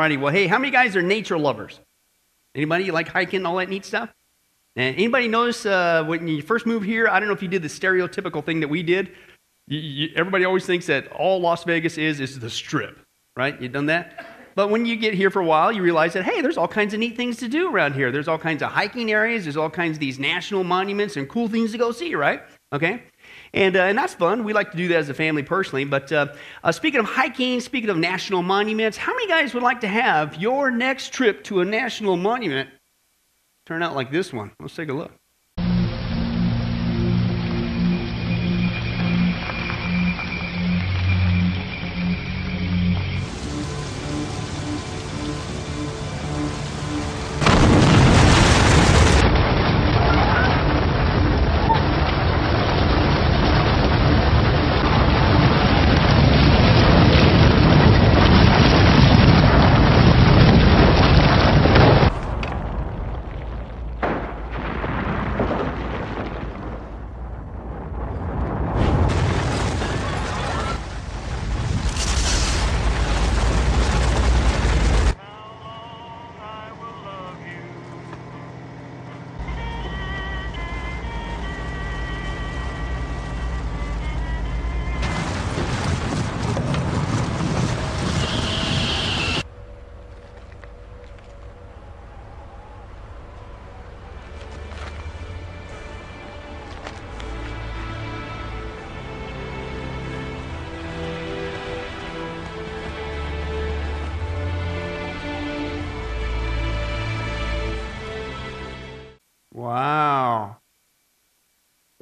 Well, hey, how many guys are nature lovers? Anybody like hiking, all that neat stuff? And anybody notice uh, when you first moved here? I don't know if you did the stereotypical thing that we did. You, you, everybody always thinks that all Las Vegas is is the Strip, right? You've done that? But when you get here for a while, you realize that hey, there's all kinds of neat things to do around here. There's all kinds of hiking areas. There's all kinds of these national monuments and cool things to go see, right? Okay. And, uh, and that's fun. We like to do that as a family personally. But uh, uh, speaking of hiking, speaking of national monuments, how many guys would like to have your next trip to a national monument turn out like this one? Let's take a look.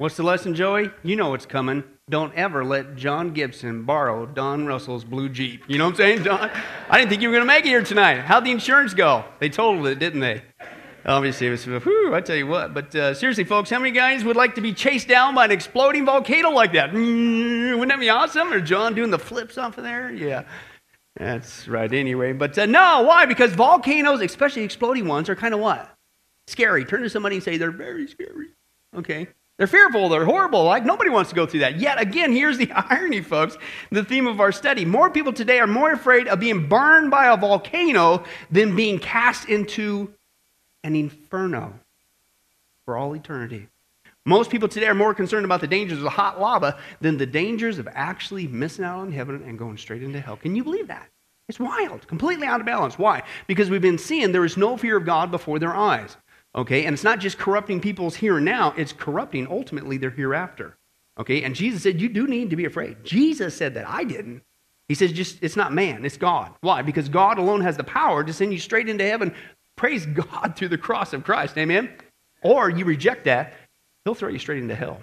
What's the lesson, Joey? You know what's coming. Don't ever let John Gibson borrow Don Russell's blue Jeep. You know what I'm saying, John? I didn't think you were going to make it here tonight. How'd the insurance go? They totaled it, didn't they? Obviously, it was, whew, I tell you what. But uh, seriously, folks, how many guys would like to be chased down by an exploding volcano like that? Mm, wouldn't that be awesome? Or John doing the flips off of there? Yeah. That's right, anyway. But uh, no, why? Because volcanoes, especially exploding ones, are kind of what? Scary. Turn to somebody and say, they're very scary. Okay? They're fearful, they're horrible. Like nobody wants to go through that. Yet again, here's the irony, folks. The theme of our study. More people today are more afraid of being burned by a volcano than being cast into an inferno for all eternity. Most people today are more concerned about the dangers of hot lava than the dangers of actually missing out on heaven and going straight into hell. Can you believe that? It's wild, completely out of balance. Why? Because we've been seeing there is no fear of God before their eyes. Okay? And it's not just corrupting people's here and now, it's corrupting ultimately their hereafter. Okay? And Jesus said, You do need to be afraid. Jesus said that. I didn't. He says, just it's not man, it's God. Why? Because God alone has the power to send you straight into heaven. Praise God through the cross of Christ. Amen? Or you reject that, he'll throw you straight into hell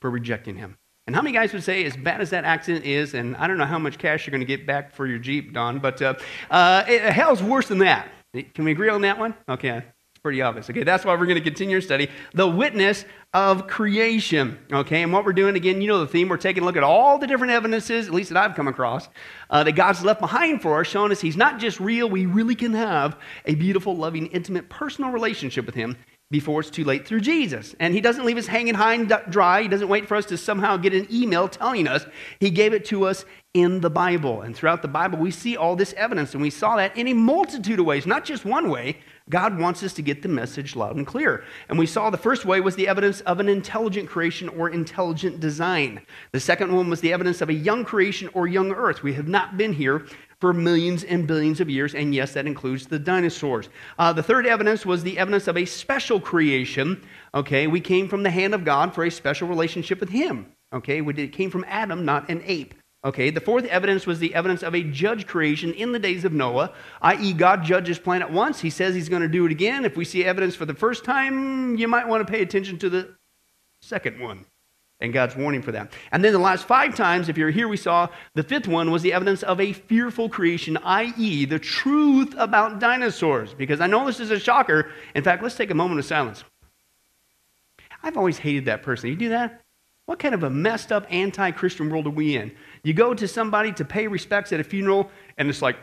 for rejecting him. And how many guys would say, as bad as that accident is, and I don't know how much cash you're going to get back for your Jeep, Don, but uh, uh, hell's worse than that. Can we agree on that one? Okay, pretty obvious. Okay, that's why we're going to continue our study. The witness of creation. Okay, and what we're doing again, you know the theme. We're taking a look at all the different evidences, at least that I've come across, uh, that God's left behind for us, showing us He's not just real. We really can have a beautiful, loving, intimate, personal relationship with Him before it's too late through Jesus. And He doesn't leave us hanging high and dry. He doesn't wait for us to somehow get an email telling us. He gave it to us in the Bible. And throughout the Bible, we see all this evidence, and we saw that in a multitude of ways, not just one way. God wants us to get the message loud and clear. And we saw the first way was the evidence of an intelligent creation or intelligent design. The second one was the evidence of a young creation or young earth. We have not been here for millions and billions of years, and yes, that includes the dinosaurs. Uh, the third evidence was the evidence of a special creation. Okay, we came from the hand of God for a special relationship with Him. Okay, we did, it came from Adam, not an ape. Okay, the fourth evidence was the evidence of a judge creation in the days of Noah, i.e., God judges planet once. He says he's going to do it again. If we see evidence for the first time, you might want to pay attention to the second one. And God's warning for that. And then the last five times, if you're here, we saw the fifth one was the evidence of a fearful creation, i.e., the truth about dinosaurs. Because I know this is a shocker. In fact, let's take a moment of silence. I've always hated that person. You do that? What kind of a messed up anti Christian world are we in? You go to somebody to pay respects at a funeral, and it's like,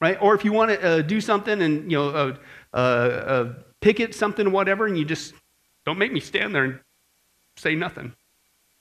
right? Or if you want to uh, do something and, you know, uh, uh, uh picket something whatever, and you just don't make me stand there and say nothing.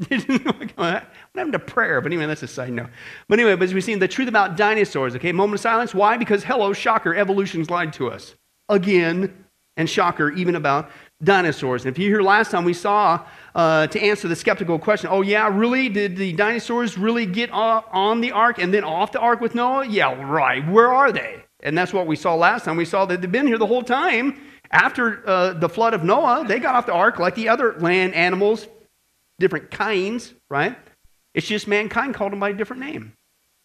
what happened to prayer? But anyway, that's a side note. But anyway, but as we've seen, the truth about dinosaurs, okay? Moment of silence. Why? Because, hello, shocker, evolution's lied to us. Again, and shocker, even about dinosaurs. And if you hear last time, we saw uh, to answer the skeptical question oh, yeah, really? Did the dinosaurs really get on the ark and then off the ark with Noah? Yeah, right. Where are they? And that's what we saw last time. We saw that they've been here the whole time. After uh, the flood of Noah, they got off the ark like the other land animals, different kinds, right? It's just mankind called them by a different name,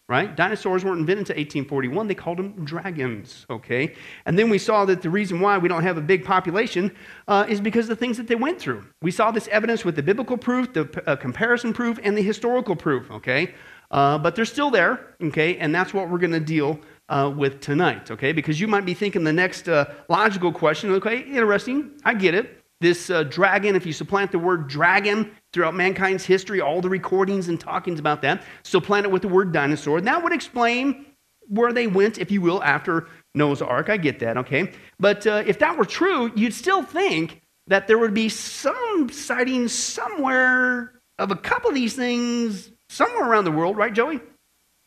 right? Dinosaurs weren't invented until 1841. They called them dragons, okay? And then we saw that the reason why we don't have a big population uh, is because of the things that they went through. We saw this evidence with the biblical proof, the uh, comparison proof, and the historical proof, okay? Uh, but they're still there, okay? And that's what we're going to deal uh, with tonight, okay? Because you might be thinking the next uh, logical question, okay, interesting, I get it. This uh, dragon, if you supplant the word dragon throughout mankind's history, all the recordings and talkings about that, supplant it with the word dinosaur, that would explain where they went, if you will, after Noah's Ark. I get that, okay? But uh, if that were true, you'd still think that there would be some sightings somewhere of a couple of these things somewhere around the world, right, Joey?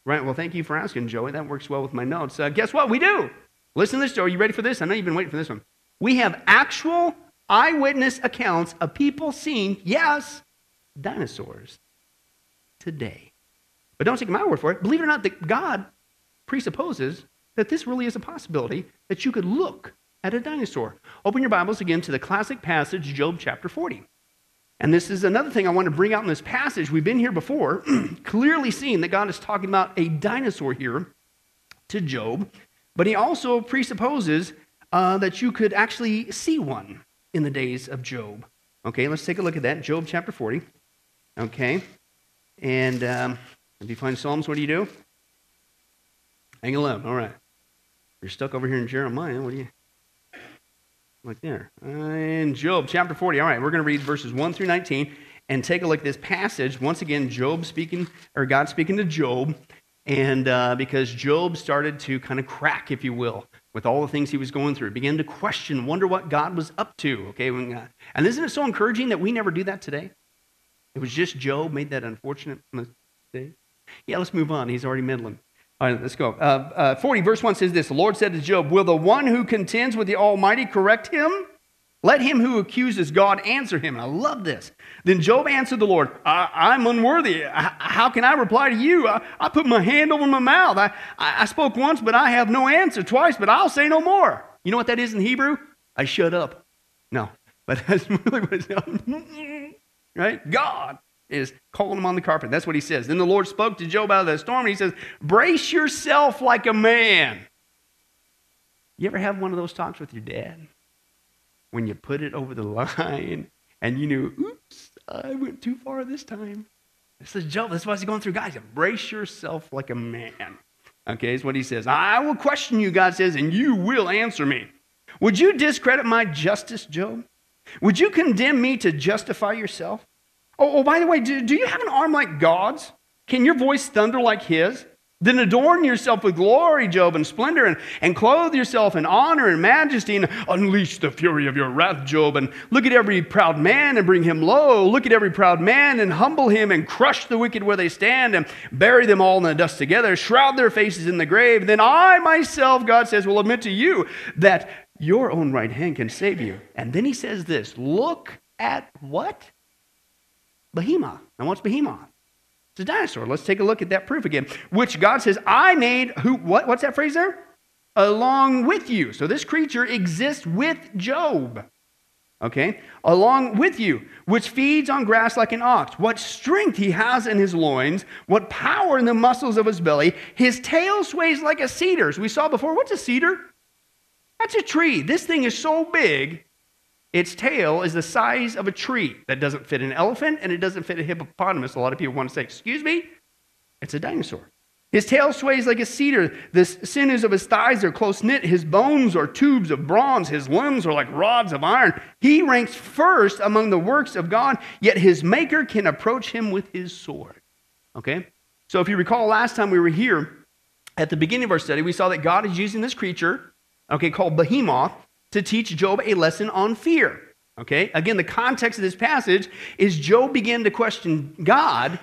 Right. Well, thank you for asking, Joey. That works well with my notes. Uh, guess what? We do. Listen to this, Joe. Are you ready for this? I know you've been waiting for this one. We have actual eyewitness accounts of people seeing, yes, dinosaurs today. But don't take my word for it. Believe it or not, that God presupposes that this really is a possibility that you could look at a dinosaur. Open your Bibles again to the classic passage, Job chapter 40. And this is another thing I want to bring out in this passage. We've been here before, clearly seeing that God is talking about a dinosaur here to Job, but he also presupposes uh, that you could actually see one in the days of Job. Okay, let's take a look at that. Job chapter 40. Okay, and um, if you find Psalms, what do you do? Hang 11. All right. You're stuck over here in Jeremiah. What do you? Like there. In Job chapter 40. All right, we're going to read verses 1 through 19 and take a look at this passage. Once again, Job speaking, or God speaking to Job. And uh, because Job started to kind of crack, if you will, with all the things he was going through, began to question, wonder what God was up to. Okay, when, uh, and isn't it so encouraging that we never do that today? It was just Job made that unfortunate mistake. Yeah, let's move on. He's already meddling. All right, let's go. Uh, uh, 40, verse 1 says this The Lord said to Job, Will the one who contends with the Almighty correct him? Let him who accuses God answer him. And I love this. Then Job answered the Lord, I, am unworthy. How can I reply to you? I, I put my hand over my mouth. I, I, spoke once, but I have no answer. Twice, but I'll say no more. You know what that is in Hebrew? I shut up. No, but that's really what it's right? God is calling him on the carpet. That's what he says. Then the Lord spoke to Job out of the storm, and he says, Brace yourself like a man. You ever have one of those talks with your dad? When you put it over the line and you knew, oops, I went too far this time. It says, Job, that's what he's going through. Guys, brace yourself like a man. Okay, is what he says. I will question you, God says, and you will answer me. Would you discredit my justice, Job? Would you condemn me to justify yourself? Oh, oh by the way, do, do you have an arm like God's? Can your voice thunder like his? Then adorn yourself with glory, Job, and splendor, and, and clothe yourself in honor and majesty, and unleash the fury of your wrath, Job. And look at every proud man and bring him low. Look at every proud man and humble him, and crush the wicked where they stand, and bury them all in the dust together. Shroud their faces in the grave. Then I myself, God says, will admit to you that your own right hand can save you. And then he says this Look at what? Behemoth. Now, what's Behemoth? It's a dinosaur. Let's take a look at that proof again. Which God says, I made who what what's that phrase there? Along with you. So this creature exists with Job. Okay? Along with you, which feeds on grass like an ox. What strength he has in his loins, what power in the muscles of his belly. His tail sways like a cedar. As we saw before, what's a cedar? That's a tree. This thing is so big, its tail is the size of a tree. That doesn't fit an elephant and it doesn't fit a hippopotamus. A lot of people want to say, Excuse me? It's a dinosaur. His tail sways like a cedar. The sinews of his thighs are close knit. His bones are tubes of bronze. His limbs are like rods of iron. He ranks first among the works of God, yet his maker can approach him with his sword. Okay? So if you recall last time we were here, at the beginning of our study, we saw that God is using this creature, okay, called Behemoth, to teach Job a lesson on fear. Okay? Again, the context of this passage is Job began to question God,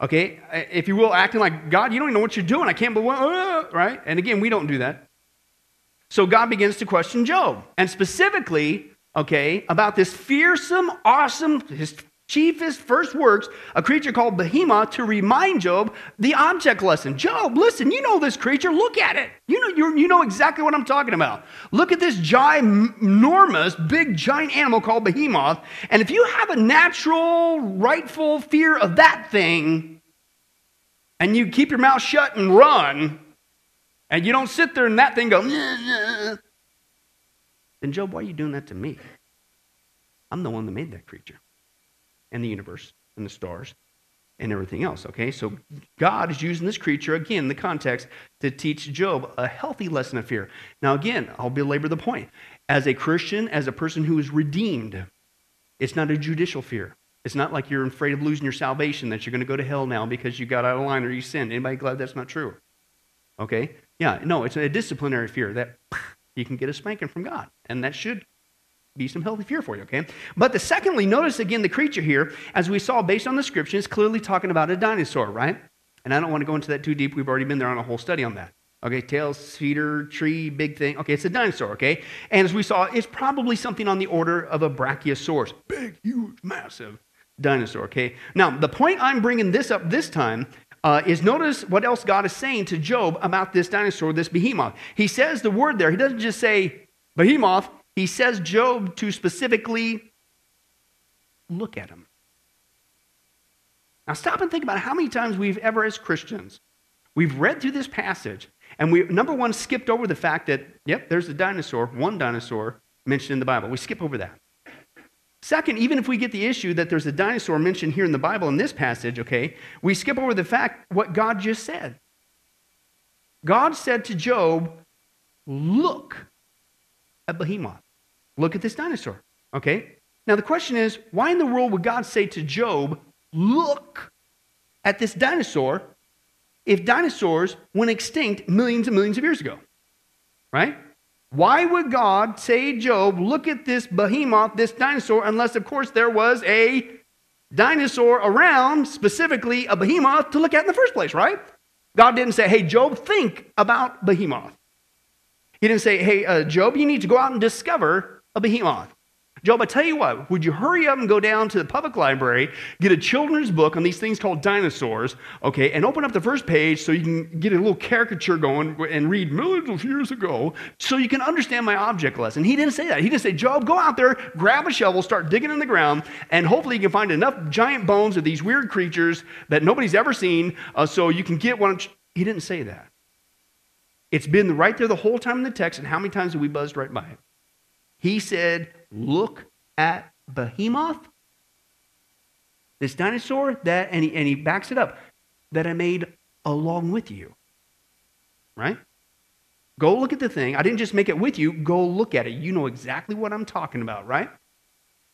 okay, if you will, acting like, God, you don't even know what you're doing. I can't believe, uh, right? And again, we don't do that. So God begins to question Job, and specifically, okay, about this fearsome, awesome, his chiefest first works, a creature called Behemoth, to remind Job the object lesson. Job, listen, you know this creature. Look at it. You know, you know exactly what I'm talking about. Look at this ginormous, big, giant animal called Behemoth. And if you have a natural, rightful fear of that thing, and you keep your mouth shut and run, and you don't sit there and that thing go, then Job, why are you doing that to me? I'm the one that made that creature and the universe and the stars and everything else. Okay, so God is using this creature again the context to teach Job a healthy lesson of fear. Now, again, I'll belabor the point. As a Christian, as a person who is redeemed, it's not a judicial fear. It's not like you're afraid of losing your salvation, that you're going to go to hell now because you got out of line or you sinned. Anybody glad that's not true? Okay? Yeah, no, it's a disciplinary fear that you can get a spanking from God. And that should be some healthy fear for you, okay? But the secondly, notice again the creature here, as we saw based on the scripture, is clearly talking about a dinosaur, right? And I don't want to go into that too deep. We've already been there on a whole study on that. Okay, tail, cedar, tree, big thing. Okay, it's a dinosaur, okay? And as we saw, it's probably something on the order of a brachiosaurus. Big, huge, massive dinosaur, okay? Now, the point I'm bringing this up this time uh, is notice what else God is saying to Job about this dinosaur, this behemoth. He says the word there. He doesn't just say behemoth, he says Job to specifically look at him. Now, stop and think about how many times we've ever, as Christians, we've read through this passage and we, number one, skipped over the fact that, yep, there's a dinosaur, one dinosaur mentioned in the Bible. We skip over that. Second, even if we get the issue that there's a dinosaur mentioned here in the Bible in this passage, okay, we skip over the fact what God just said. God said to Job, Look at Behemoth. Look at this dinosaur. Okay? Now, the question is why in the world would God say to Job, Look at this dinosaur if dinosaurs went extinct millions and millions of years ago? Right? Why would God say, Job, look at this behemoth, this dinosaur, unless, of course, there was a dinosaur around, specifically a behemoth, to look at in the first place, right? God didn't say, hey, Job, think about behemoth. He didn't say, hey, uh, Job, you need to go out and discover a behemoth. Job, I tell you what, would you hurry up and go down to the public library, get a children's book on these things called dinosaurs, okay, and open up the first page so you can get a little caricature going and read millions of years ago so you can understand my object lesson. He didn't say that. He didn't say, Job, go out there, grab a shovel, start digging in the ground, and hopefully you can find enough giant bones of these weird creatures that nobody's ever seen uh, so you can get one. He didn't say that. It's been right there the whole time in the text, and how many times have we buzzed right by it? He said, Look at Behemoth, this dinosaur that, and he, and he backs it up, that I made along with you. Right? Go look at the thing. I didn't just make it with you. Go look at it. You know exactly what I'm talking about, right?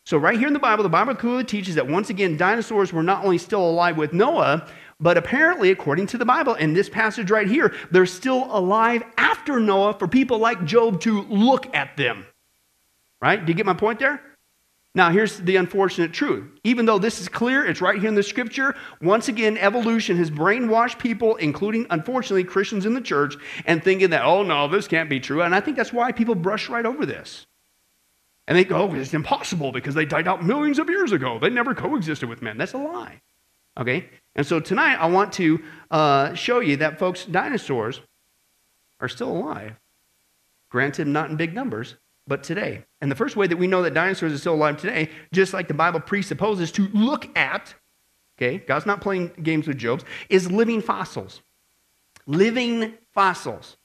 So, right here in the Bible, the Bible clearly teaches that once again, dinosaurs were not only still alive with Noah, but apparently, according to the Bible, in this passage right here, they're still alive after Noah for people like Job to look at them. Right? Do you get my point there? Now, here's the unfortunate truth. Even though this is clear, it's right here in the scripture. Once again, evolution has brainwashed people, including, unfortunately, Christians in the church, and thinking that, oh, no, this can't be true. And I think that's why people brush right over this. And they go, oh, it's impossible because they died out millions of years ago. They never coexisted with men. That's a lie. Okay? And so tonight, I want to uh, show you that, folks, dinosaurs are still alive. Granted, not in big numbers, but today. And the first way that we know that dinosaurs are still alive today, just like the Bible presupposes to look at, okay, God's not playing games with Job's, is living fossils. Living fossils.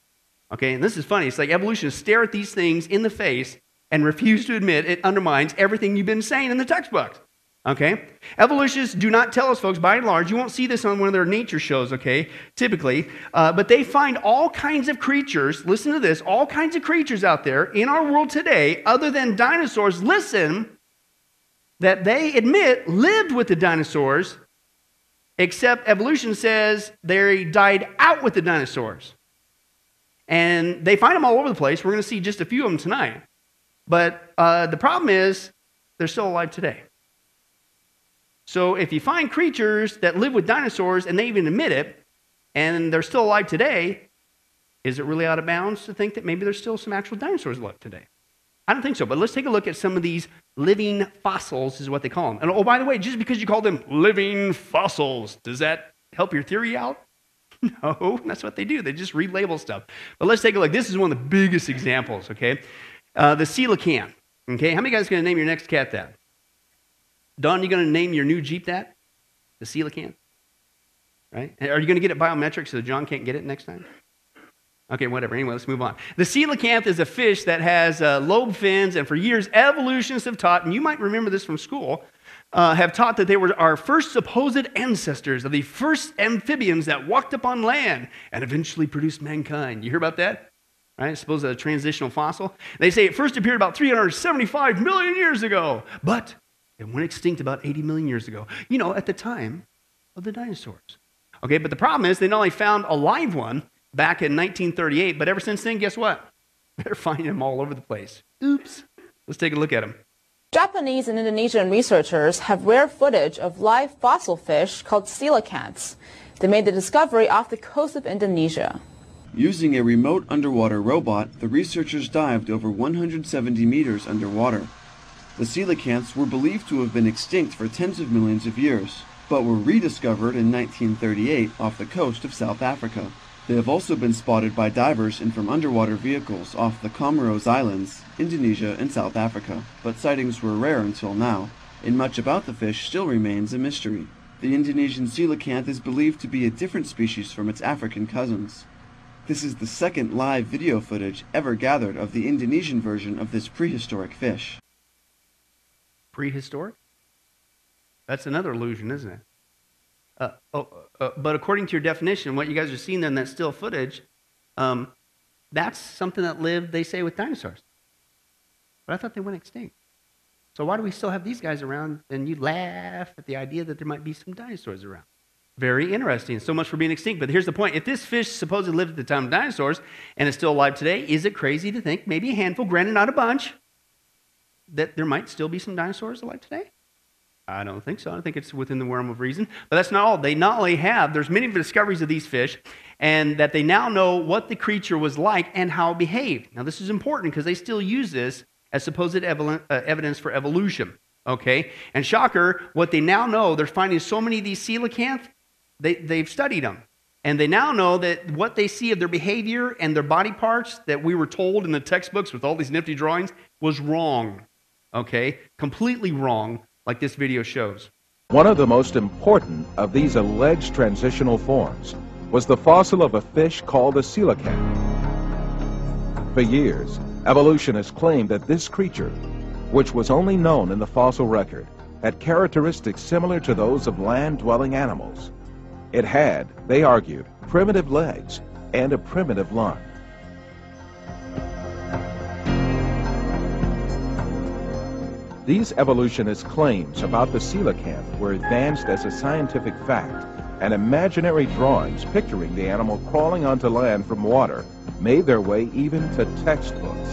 Okay, and this is funny. It's like evolutionists stare at these things in the face and refuse to admit it undermines everything you've been saying in the textbooks. Okay? Evolutionists do not tell us, folks, by and large, you won't see this on one of their nature shows, okay, typically, uh, but they find all kinds of creatures, listen to this, all kinds of creatures out there in our world today, other than dinosaurs, listen, that they admit lived with the dinosaurs, except evolution says they died out with the dinosaurs. And they find them all over the place. We're going to see just a few of them tonight. But uh, the problem is, they're still alive today. So if you find creatures that live with dinosaurs and they even admit it, and they're still alive today, is it really out of bounds to think that maybe there's still some actual dinosaurs left today? I don't think so, but let's take a look at some of these living fossils, is what they call them. And oh, by the way, just because you call them living fossils, does that help your theory out? No, that's what they do. They just relabel stuff. But let's take a look. This is one of the biggest examples, okay? Uh, the coelacanth. Okay, how many guys going to name your next cat that? Don, you going to name your new Jeep that? The coelacanth? Right? Are you going to get it biometric so John can't get it next time? Okay, whatever. Anyway, let's move on. The coelacanth is a fish that has uh, lobe fins, and for years, evolutionists have taught, and you might remember this from school, uh, have taught that they were our first supposed ancestors of the first amphibians that walked upon land and eventually produced mankind. You hear about that? Right? Suppose a transitional fossil. They say it first appeared about 375 million years ago, but it went extinct about 80 million years ago. You know, at the time of the dinosaurs. Okay, but the problem is they not only found a live one back in 1938, but ever since then, guess what? They're finding them all over the place. Oops. Let's take a look at them. Japanese and Indonesian researchers have rare footage of live fossil fish called coelacanths. They made the discovery off the coast of Indonesia. Using a remote underwater robot, the researchers dived over 170 meters underwater. The coelacanths were believed to have been extinct for tens of millions of years, but were rediscovered in 1938 off the coast of South Africa. They have also been spotted by divers and from underwater vehicles off the Comoros Islands, Indonesia, and South Africa, but sightings were rare until now, and much about the fish still remains a mystery. The Indonesian coelacanth is believed to be a different species from its African cousins. This is the second live video footage ever gathered of the Indonesian version of this prehistoric fish. Prehistoric? That's another illusion, isn't it? Uh, oh, uh, but according to your definition, what you guys are seeing there in that still footage, um, that's something that lived, they say, with dinosaurs. But I thought they went extinct. So why do we still have these guys around? And you laugh at the idea that there might be some dinosaurs around. Very interesting. So much for being extinct. But here's the point. If this fish supposedly lived at the time of dinosaurs and is still alive today, is it crazy to think, maybe a handful, granted not a bunch, that there might still be some dinosaurs alive today? I don't think so. I think it's within the realm of reason. But that's not all. They not only have, there's many discoveries of these fish, and that they now know what the creature was like and how it behaved. Now, this is important because they still use this as supposed uh, evidence for evolution. Okay? And shocker, what they now know, they're finding so many of these coelacanth, they, they've studied them. And they now know that what they see of their behavior and their body parts that we were told in the textbooks with all these nifty drawings was wrong. Okay? Completely wrong like this video shows. One of the most important of these alleged transitional forms was the fossil of a fish called a coelacanth. For years, evolutionists claimed that this creature, which was only known in the fossil record, had characteristics similar to those of land-dwelling animals. It had, they argued, primitive legs and a primitive lung. These evolutionist claims about the coelacanth were advanced as a scientific fact, and imaginary drawings picturing the animal crawling onto land from water made their way even to textbooks.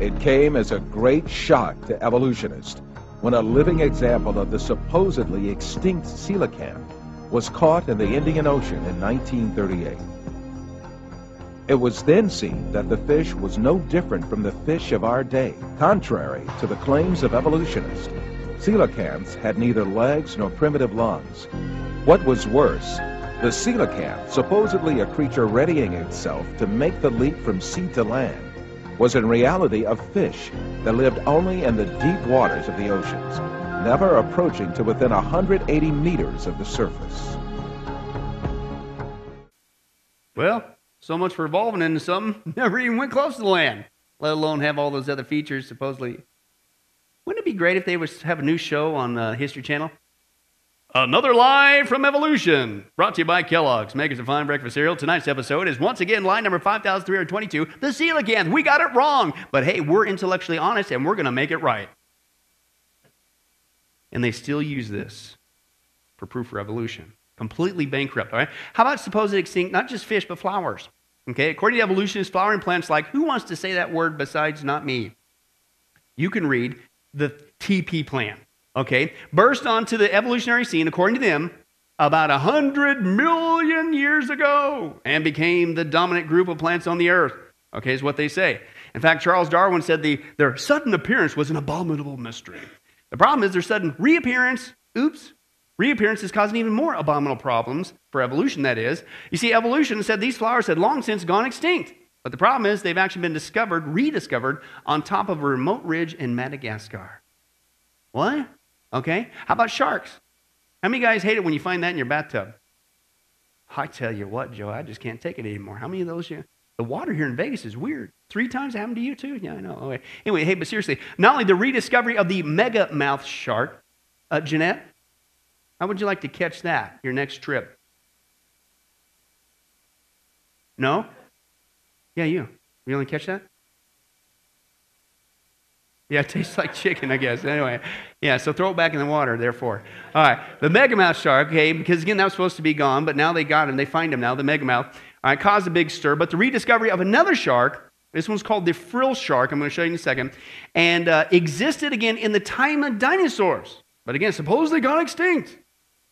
It came as a great shock to evolutionists when a living example of the supposedly extinct coelacanth was caught in the Indian Ocean in 1938. It was then seen that the fish was no different from the fish of our day. Contrary to the claims of evolutionists, coelacanths had neither legs nor primitive lungs. What was worse, the coelacanth, supposedly a creature readying itself to make the leap from sea to land, was in reality a fish that lived only in the deep waters of the oceans, never approaching to within 180 meters of the surface. Well, so much for evolving into something. Never even went close to the land, let alone have all those other features supposedly. Wouldn't it be great if they would have a new show on the History Channel? Another live from evolution, brought to you by Kellogg's, makers of fine breakfast cereal. Tonight's episode is once again line number 5322, the coelacanth. We got it wrong, but hey, we're intellectually honest and we're going to make it right. And they still use this for proof for evolution. Completely bankrupt, all right? How about suppose it extinct not just fish, but flowers? Okay, according to evolutionists, flowering plants like, who wants to say that word besides not me? You can read the TP plant. Okay, burst onto the evolutionary scene, according to them, about a 100 million years ago and became the dominant group of plants on the earth. Okay, is what they say. In fact, Charles Darwin said the, their sudden appearance was an abominable mystery. The problem is their sudden reappearance, oops, reappearance is causing even more abominable problems for evolution, that is. You see, evolution said these flowers had long since gone extinct. But the problem is they've actually been discovered, rediscovered, on top of a remote ridge in Madagascar. What? Okay. How about sharks? How many guys hate it when you find that in your bathtub? I tell you what, Joe, I just can't take it anymore. How many of those you? The water here in Vegas is weird. Three times happened to you too? Yeah, I know. Okay. Anyway, hey, but seriously, not only the rediscovery of the mega mouth shark, uh, Jeanette, how would you like to catch that your next trip? No? Yeah, you. You only catch that? Yeah, it tastes like chicken, I guess. Anyway, yeah, so throw it back in the water, therefore. All right, the megamouth shark, okay, because again, that was supposed to be gone, but now they got him. They find him now, the megamouth. All right, caused a big stir. But the rediscovery of another shark, this one's called the frill shark, I'm going to show you in a second, and uh, existed again in the time of dinosaurs. But again, supposedly got extinct.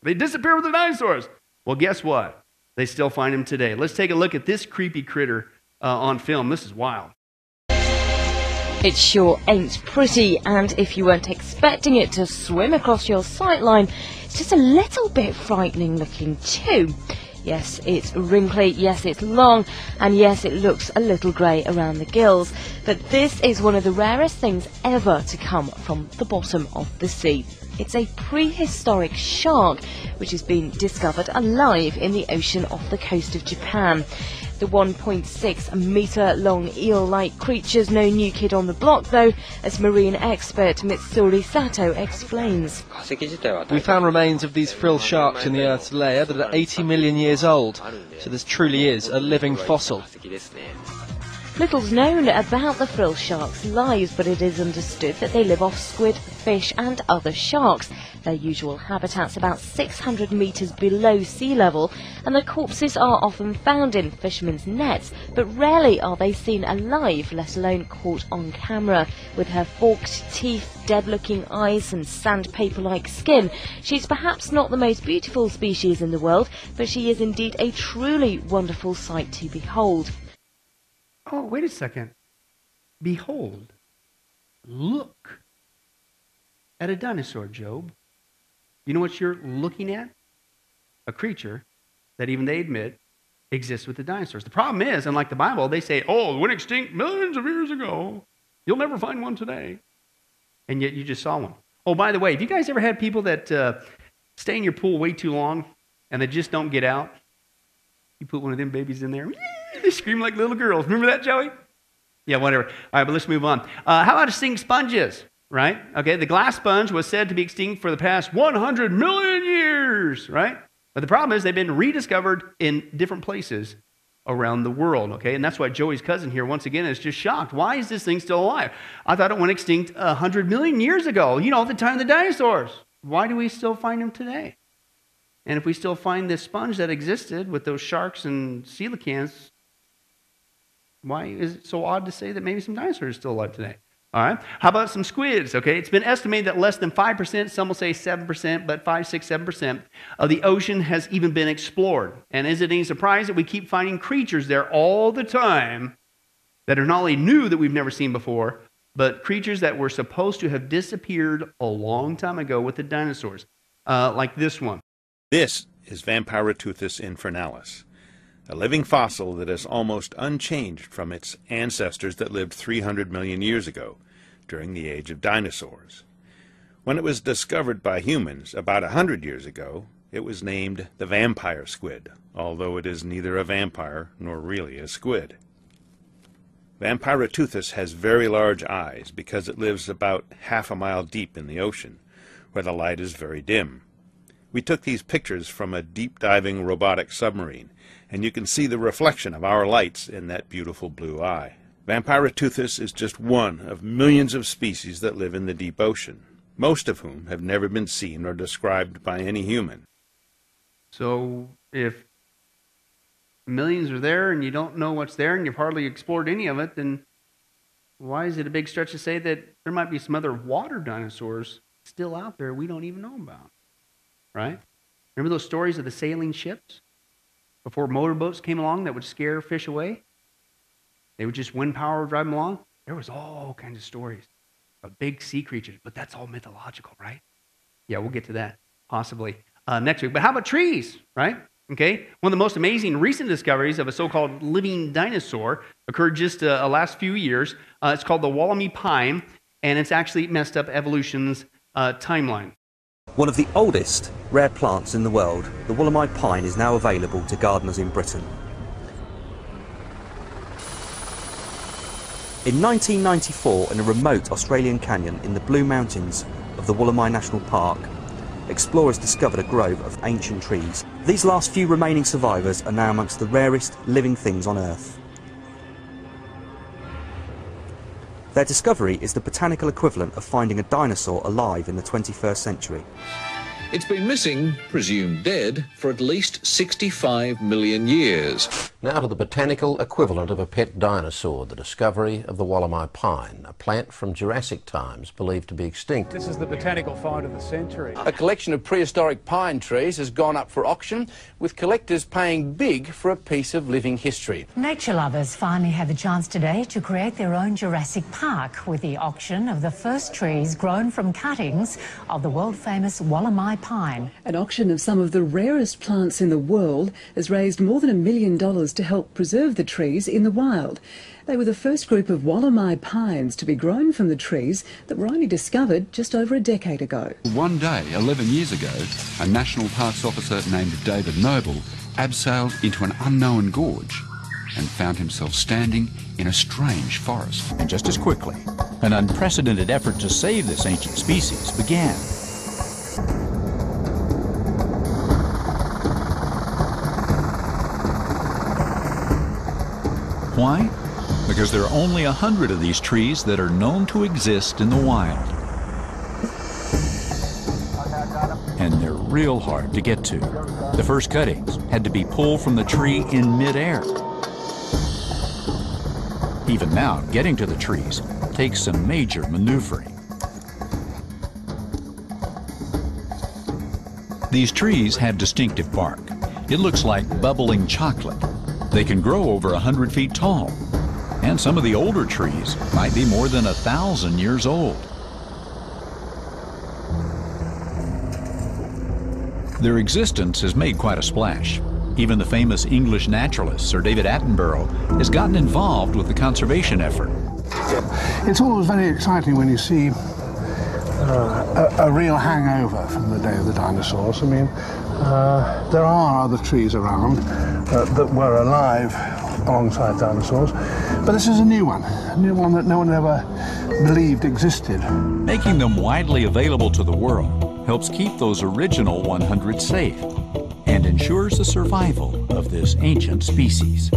They disappeared with the dinosaurs. Well, guess what? They still find him today. Let's take a look at this creepy critter uh, on film. This is wild. It sure ain't pretty, and if you weren't expecting it to swim across your sightline, it's just a little bit frightening looking too. Yes, it's wrinkly, yes, it's long, and yes, it looks a little grey around the gills. But this is one of the rarest things ever to come from the bottom of the sea. It's a prehistoric shark which has been discovered alive in the ocean off the coast of Japan. The 1.6 metre long eel like creature's no new kid on the block, though, as marine expert Mitsuri Sato explains. We found remains of these frill sharks in the Earth's layer that are 80 million years old, so this truly is a living fossil. Little's known about the frill sharks' lives, but it is understood that they live off squid, fish, and other sharks. Their usual habitat's about 600 metres below sea level, and the corpses are often found in fishermen's nets, but rarely are they seen alive, let alone caught on camera. With her forked teeth, dead looking eyes, and sandpaper like skin, she's perhaps not the most beautiful species in the world, but she is indeed a truly wonderful sight to behold. Oh, wait a second. Behold, look at a dinosaur, Job. You know what you're looking at? A creature that even they admit exists with the dinosaurs. The problem is, unlike the Bible, they say, oh, it went extinct millions of years ago. You'll never find one today. And yet you just saw one. Oh, by the way, have you guys ever had people that uh, stay in your pool way too long and they just don't get out? You put one of them babies in there, they scream like little girls. Remember that, Joey? Yeah, whatever. All right, but let's move on. Uh, how about extinct sponges? Right? Okay, the glass sponge was said to be extinct for the past 100 million years, right? But the problem is they've been rediscovered in different places around the world, okay? And that's why Joey's cousin here, once again, is just shocked. Why is this thing still alive? I thought it went extinct 100 million years ago, you know, at the time of the dinosaurs. Why do we still find them today? And if we still find this sponge that existed with those sharks and coelacanths, why is it so odd to say that maybe some dinosaurs are still alive today? All right. How about some squids? Okay. It's been estimated that less than 5%, some will say 7%, but 5, 6, 7% of the ocean has even been explored. And is it any surprise that we keep finding creatures there all the time that are not only new that we've never seen before, but creatures that were supposed to have disappeared a long time ago with the dinosaurs, uh, like this one. This is Vampiroteuthis infernalis a living fossil that is almost unchanged from its ancestors that lived 300 million years ago, during the age of dinosaurs. When it was discovered by humans about a hundred years ago, it was named the vampire squid, although it is neither a vampire nor really a squid. Vampiroteuthis has very large eyes because it lives about half a mile deep in the ocean, where the light is very dim. We took these pictures from a deep-diving robotic submarine, and you can see the reflection of our lights in that beautiful blue eye. Vampiroteuthis is just one of millions of species that live in the deep ocean, most of whom have never been seen or described by any human. So, if millions are there and you don't know what's there and you've hardly explored any of it, then why is it a big stretch to say that there might be some other water dinosaurs still out there we don't even know about? Right? Remember those stories of the sailing ships? Before motorboats came along that would scare fish away? They would just wind power drive them along? There was all kinds of stories of big sea creatures, but that's all mythological, right? Yeah, we'll get to that possibly uh, next week. But how about trees, right? Okay, one of the most amazing recent discoveries of a so-called living dinosaur occurred just uh, last few years. Uh, it's called the Wollemi pine, and it's actually messed up evolution's uh, timeline. One of the oldest rare plants in the world, the Wollemi pine is now available to gardeners in Britain. In 1994, in a remote Australian canyon in the Blue Mountains of the Wollemi National Park, explorers discovered a grove of ancient trees. These last few remaining survivors are now amongst the rarest living things on Earth. Their discovery is the botanical equivalent of finding a dinosaur alive in the 21st century. It's been missing, presumed dead, for at least 65 million years. Now to the botanical equivalent of a pet dinosaur, the discovery of the Wollemi pine, a plant from Jurassic times believed to be extinct. This is the botanical find of the century. A collection of prehistoric pine trees has gone up for auction, with collectors paying big for a piece of living history. Nature lovers finally had the chance today to create their own Jurassic Park with the auction of the first trees grown from cuttings of the world-famous Wollemi pine. An auction of some of the rarest plants in the world has raised more than a million dollars to help preserve the trees in the wild. They were the first group of Wollemi pines to be grown from the trees that were only discovered just over a decade ago. One day, 11 years ago, a National Parks officer named David Noble abseiled into an unknown gorge and found himself standing in a strange forest. And just as quickly, an unprecedented effort to save this ancient species began. Why? Because there are only a hundred of these trees that are known to exist in the wild. And they're real hard to get to. The first cuttings had to be pulled from the tree in midair. Even now, getting to the trees takes some major maneuvering. These trees have distinctive bark. It looks like bubbling chocolate. They can grow over a hundred feet tall, and some of the older trees might be more than a thousand years old. Their existence has made quite a splash. Even the famous English naturalist Sir David Attenborough has gotten involved with the conservation effort. It's always very exciting when you see uh, a, a, real hangover from the day of the dinosaurs. I mean, uh, there are other trees around uh, that were alive alongside dinosaurs, but this is a new one, a new one that no one ever believed existed. Making them widely available to the world helps keep those original 100 safe and ensures the survival of this ancient species.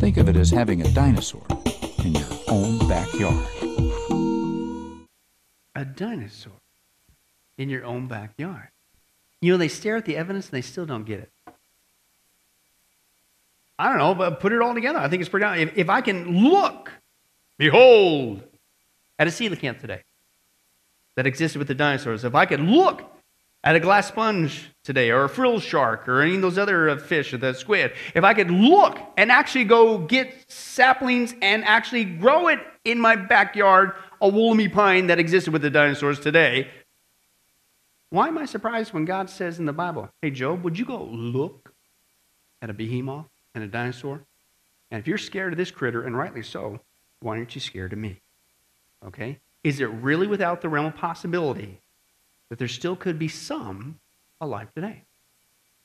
Think of it as having a dinosaur in your own backyard. A dinosaur in your own backyard. You know, they stare at the evidence and they still don't get it. I don't know, but put it all together. I think it's pretty. If, if I can look, behold, at a coelacanth today that existed with the dinosaurs, if I could look at a glass sponge today, or a frill shark, or any of those other uh, fish, or the squid, if I could look and actually go get saplings and actually grow it in my backyard, a woolly pine that existed with the dinosaurs today, why am I surprised when God says in the Bible, hey, Job, would you go look at a behemoth a dinosaur? And if you're scared of this critter, and rightly so, why aren't you scared of me? Okay? Is it really without the realm of possibility that there still could be some alive today?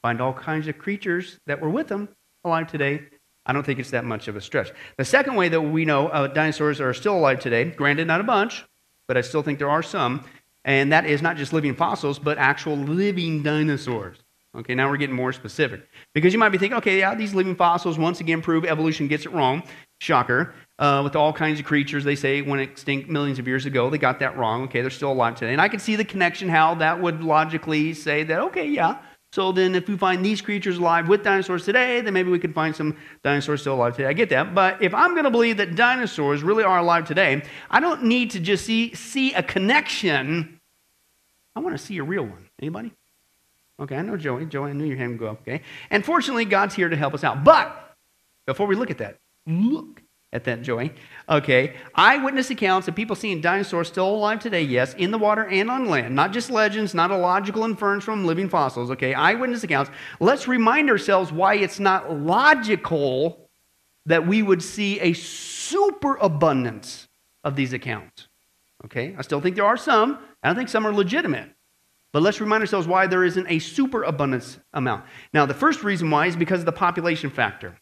Find all kinds of creatures that were with them alive today. I don't think it's that much of a stretch. The second way that we know uh, dinosaurs are still alive today, granted, not a bunch, but I still think there are some, and that is not just living fossils, but actual living dinosaurs. Okay, now we're getting more specific. Because you might be thinking, okay, yeah, these living fossils once again prove evolution gets it wrong. Shocker. Uh, with all kinds of creatures they say went extinct millions of years ago. They got that wrong. Okay, they're still alive today. And I can see the connection how that would logically say that, okay, yeah, So then, if we find these creatures alive with dinosaurs today, then maybe we could find some dinosaurs still alive today. I get that. But if I'm going to believe that dinosaurs really are alive today, I don't need to just see, see a connection. I want to see a real one. Anybody? Okay, I know Joey. Joey, I knew your hand would go up. Okay. And fortunately, God's here to help us out. But before we look at that, look at that, Joey. Okay, eyewitness accounts of people seeing dinosaurs still alive today, yes, in the water and on land. Not just legends, not a logical inference from living fossils, okay? Eyewitness accounts. Let's remind ourselves why it's not logical that we would see a superabundance of these accounts. Okay, I still think there are some, I think some are legitimate. But let's remind ourselves why there isn't a superabundance amount. Now, the first reason why is because of the population factor.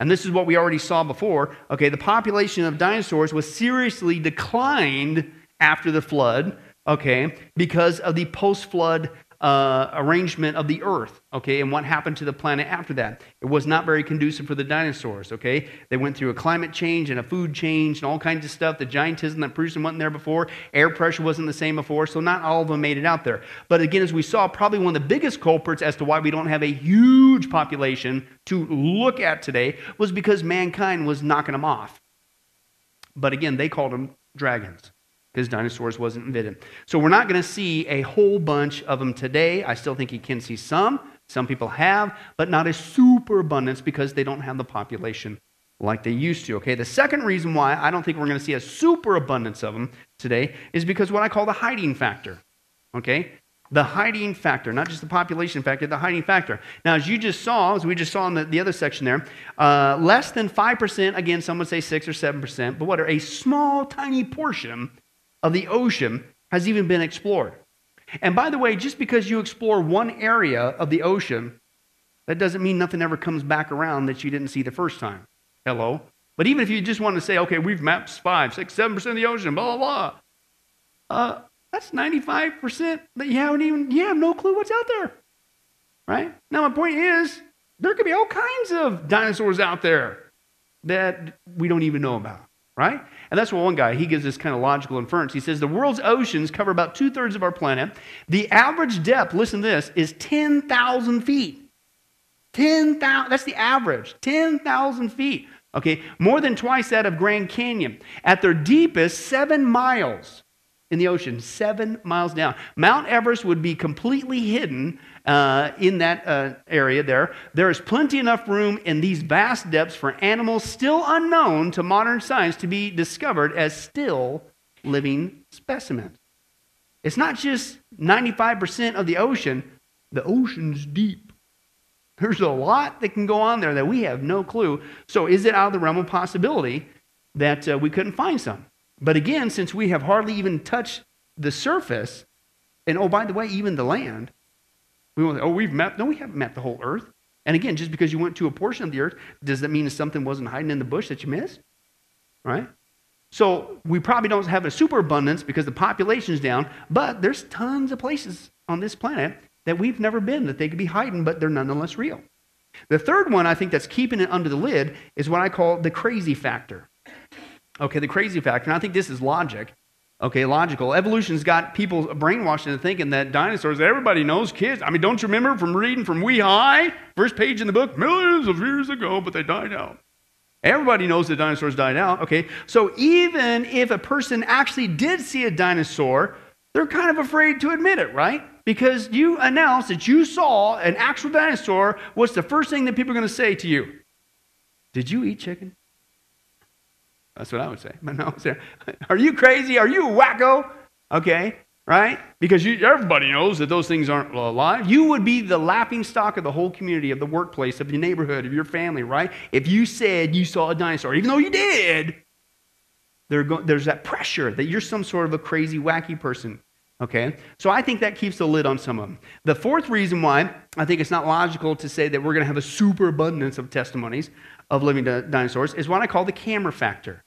And this is what we already saw before. Okay, the population of dinosaurs was seriously declined after the flood, okay, because of the post flood uh, arrangement of the earth, okay, and what happened to the planet after that. It was not very conducive for the dinosaurs, okay? They went through a climate change and a food change and all kinds of stuff. The giantism that them wasn't there before. Air pressure wasn't the same before, so not all of them made it out there. But again, as we saw, probably one of the biggest culprits as to why we don't have a huge population to look at today was because mankind was knocking them off. But again, they called them dragons because dinosaurs wasn't invented. So we're not going to see a whole bunch of them today. I still think you can see some. Some people have, but not a super abundance because they don't have the population like they used to. Okay, the second reason why I don't think we're going to see a super abundance of them today is because what I call the hiding factor. Okay, the hiding factor, not just the population factor, the hiding factor. Now, as you just saw, as we just saw in the, the other section there, uh, less than 5%, again, some would say 6 or 7%, but what are a small, tiny portion of the ocean has even been explored. And by the way, just because you explore one area of the ocean, that doesn't mean nothing ever comes back around that you didn't see the first time. Hello? But even if you just want to say, okay, we've mapped 5, 6, 7% of the ocean, blah, blah, blah, uh, that's 95% that you haven't even, you have no clue what's out there. Right? Now, my point is, there could be all kinds of dinosaurs out there that we don't even know about. Right? And that's what one guy, he gives this kind of logical inference. He says the world's oceans cover about two thirds of our planet. The average depth, listen to this, is 10,000 feet. 10,000, that's the average, 10,000 feet. Okay, more than twice that of Grand Canyon. At their deepest, seven miles in the ocean, seven miles down. Mount Everest would be completely hidden uh, in that uh, area there. There is plenty enough room in these vast depths for animals still unknown to modern science to be discovered as still living specimens. It's not just 95% of the ocean, the ocean's deep. There's a lot that can go on there that we have no clue. So, is it out of the realm of possibility that uh, we couldn't find some? But again, since we have hardly even touched the surface, and oh, by the way, even the land, we won't oh, we've mapped. No, we haven't mapped the whole earth. And again, just because you went to a portion of the earth, does that mean something wasn't hiding in the bush that you missed? Right? So we probably don't have a superabundance because the population's down, but there's tons of places on this planet that we've never been that they could be hiding, but they're nonetheless real. The third one I think that's keeping it under the lid is what I call the crazy factor. Okay, the crazy factor, and I think this is logic. Okay, logical. Evolution's got people brainwashed into thinking that dinosaurs, everybody knows kids. I mean, don't you remember from reading from Wee High? First page in the book, millions of years ago, but they died out. Everybody knows that dinosaurs died out. Okay, so even if a person actually did see a dinosaur, they're kind of afraid to admit it, right? Because you announced that you saw an actual dinosaur, what's the first thing that people are going to say to you? Did you eat chicken? That's what I would say. But no, are you crazy? Are you a wacko? Okay, right? Because you, everybody knows that those things aren't alive. You would be the laughing stock of the whole community, of the workplace, of your neighborhood, of your family, right? If you said you saw a dinosaur, even though you did, go, there's that pressure that you're some sort of a crazy, wacky person. Okay? So I think that keeps the lid on some of them. The fourth reason why I think it's not logical to say that we're going to have a superabundance of testimonies of living dinosaurs is what I call the camera factor.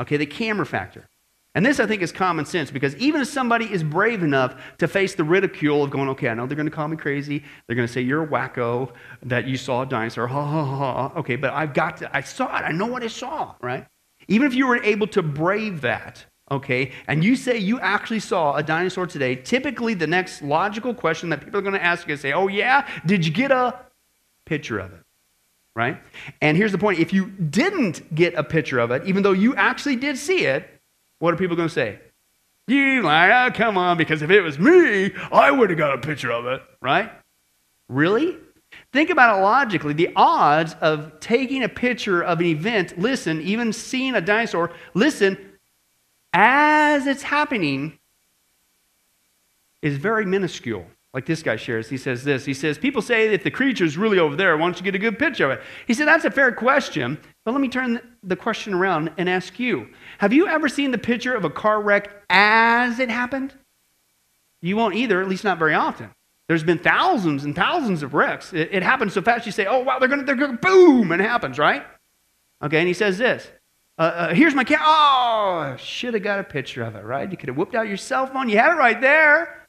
Okay, the camera factor. And this, I think, is common sense because even if somebody is brave enough to face the ridicule of going, okay, I know they're going to call me crazy. They're going to say you're a wacko, that you saw a dinosaur. Ha, ha, ha. Okay, but I've got to, I saw it. I know what I saw, right? Even if you were able to brave that, okay, and you say you actually saw a dinosaur today, typically the next logical question that people are going to ask you is say, oh, yeah, did you get a picture of it? Right? And here's the point if you didn't get a picture of it, even though you actually did see it, what are people going to say? You like, oh, come on, because if it was me, I would have got a picture of it, right? Really? Think about it logically. The odds of taking a picture of an event, listen, even seeing a dinosaur, listen, as it's happening, is very minuscule. Like this guy shares, he says this. He says, People say that the creature's really over there. Why don't you get a good picture of it? He said, That's a fair question, but let me turn the question around and ask you Have you ever seen the picture of a car wreck as it happened? You won't either, at least not very often. There's been thousands and thousands of wrecks. It, it happens so fast you say, oh, wow, they're going to, they're going to, boom, and it happens, right? Okay, and he says this. Uh, uh, here's my camera. Oh, should have got a picture of it, right? You could have whipped out your cell phone. You had it right there,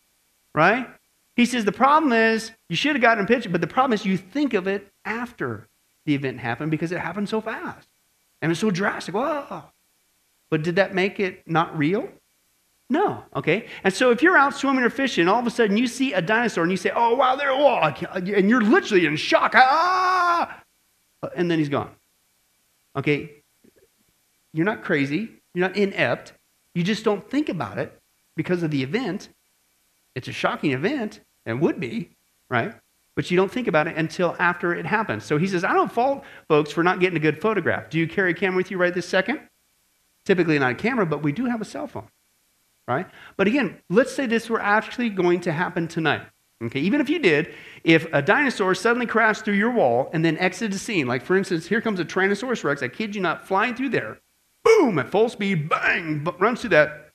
right? He says the problem is you should have gotten a picture, but the problem is you think of it after the event happened because it happened so fast and it's so drastic. Whoa. But did that make it not real? No, okay? And so if you're out swimming or fishing, all of a sudden you see a dinosaur and you say, oh, wow, there, oh, and you're literally in shock. Ah! And then he's gone. Okay? You're not crazy. You're not inept. You just don't think about it because of the event. It's a shocking event, and would be, right? But you don't think about it until after it happens. So he says, I don't fault folks for not getting a good photograph. Do you carry a camera with you right this second? Typically not a camera, but we do have a cell phone right? But again, let's say this were actually going to happen tonight. Okay, even if you did, if a dinosaur suddenly crashed through your wall and then exited the scene, like for instance, here comes a Tyrannosaurus Rex, I kid you not, flying through there, boom, at full speed, bang, runs through that,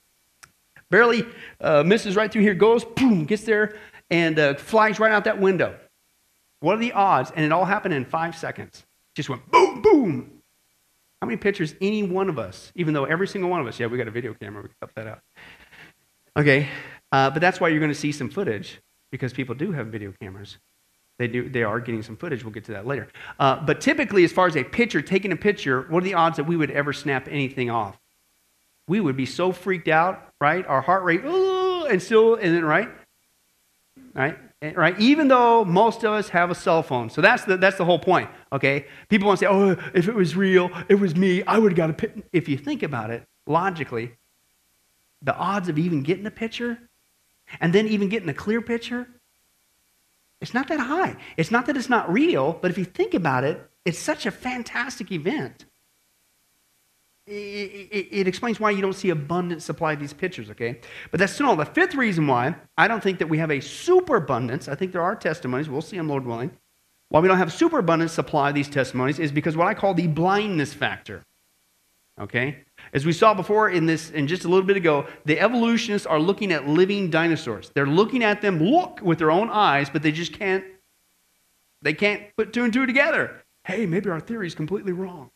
barely uh, misses right through here, goes, boom, gets there, and uh, flies right out that window. What are the odds? And it all happened in five seconds. Just went boom, boom. How many pictures any one of us, even though every single one of us, yeah, we got a video camera, we can cut that out. Okay, uh, but that's why you're going to see some footage because people do have video cameras. They, do, they are getting some footage. We'll get to that later. Uh, but typically, as far as a picture, taking a picture, what are the odds that we would ever snap anything off? We would be so freaked out, right? Our heart rate, ooh, and still, and then, right? Right? Right? Even though most of us have a cell phone. So that's the, that's the whole point, okay? People want to say, oh, if it was real, it was me, I would have got a picture. If you think about it logically, the odds of even getting a picture and then even getting a clear picture, it's not that high. It's not that it's not real, but if you think about it, it's such a fantastic event. It, explains why you don't see abundant supply of these pictures, okay? But that's still all. The fifth reason why I don't think that we have a superabundance, I think there are testimonies, we'll see them, Lord willing. Why we don't have superabundant supply of these testimonies is because what I call the blindness factor. Okay? As we saw before in this, and just a little bit ago, the evolutionists are looking at living dinosaurs. They're looking at them, look with their own eyes, but they just can't, they can't put two and two together. Hey, maybe our theory is completely wrong.